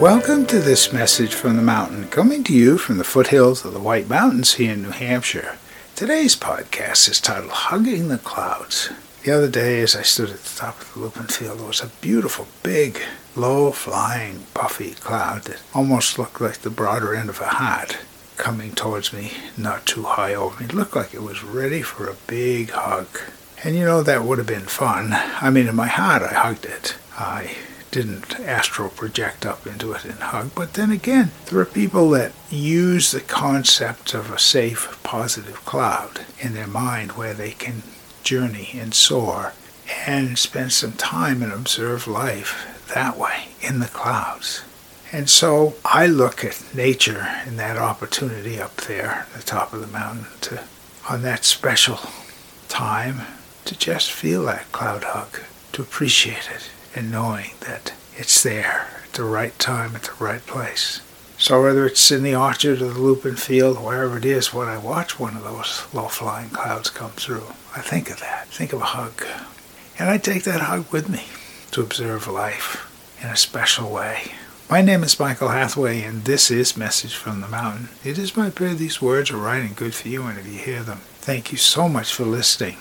Welcome to this message from the mountain, coming to you from the foothills of the White Mountains here in New Hampshire. Today's podcast is titled Hugging the Clouds. The other day, as I stood at the top of the lupin field, there was a beautiful, big, low-flying, puffy cloud that almost looked like the broader end of a hat coming towards me, not too high over me. It looked like it was ready for a big hug. And you know, that would have been fun. I mean, in my heart, I hugged it. I didn't astral project up into it and hug. But then again, there are people that use the concept of a safe, positive cloud in their mind where they can journey and soar and spend some time and observe life that way in the clouds. And so I look at nature and that opportunity up there the top of the mountain to on that special time to just feel that cloud hug, to appreciate it and knowing that it's there at the right time, at the right place. So whether it's in the orchard or the lupin field, wherever it is, when I watch one of those low-flying clouds come through, I think of that. Think of a hug. And I take that hug with me to observe life in a special way. My name is Michael Hathaway, and this is Message from the Mountain. It is my prayer these words are right and good for you, and if you hear them, thank you so much for listening.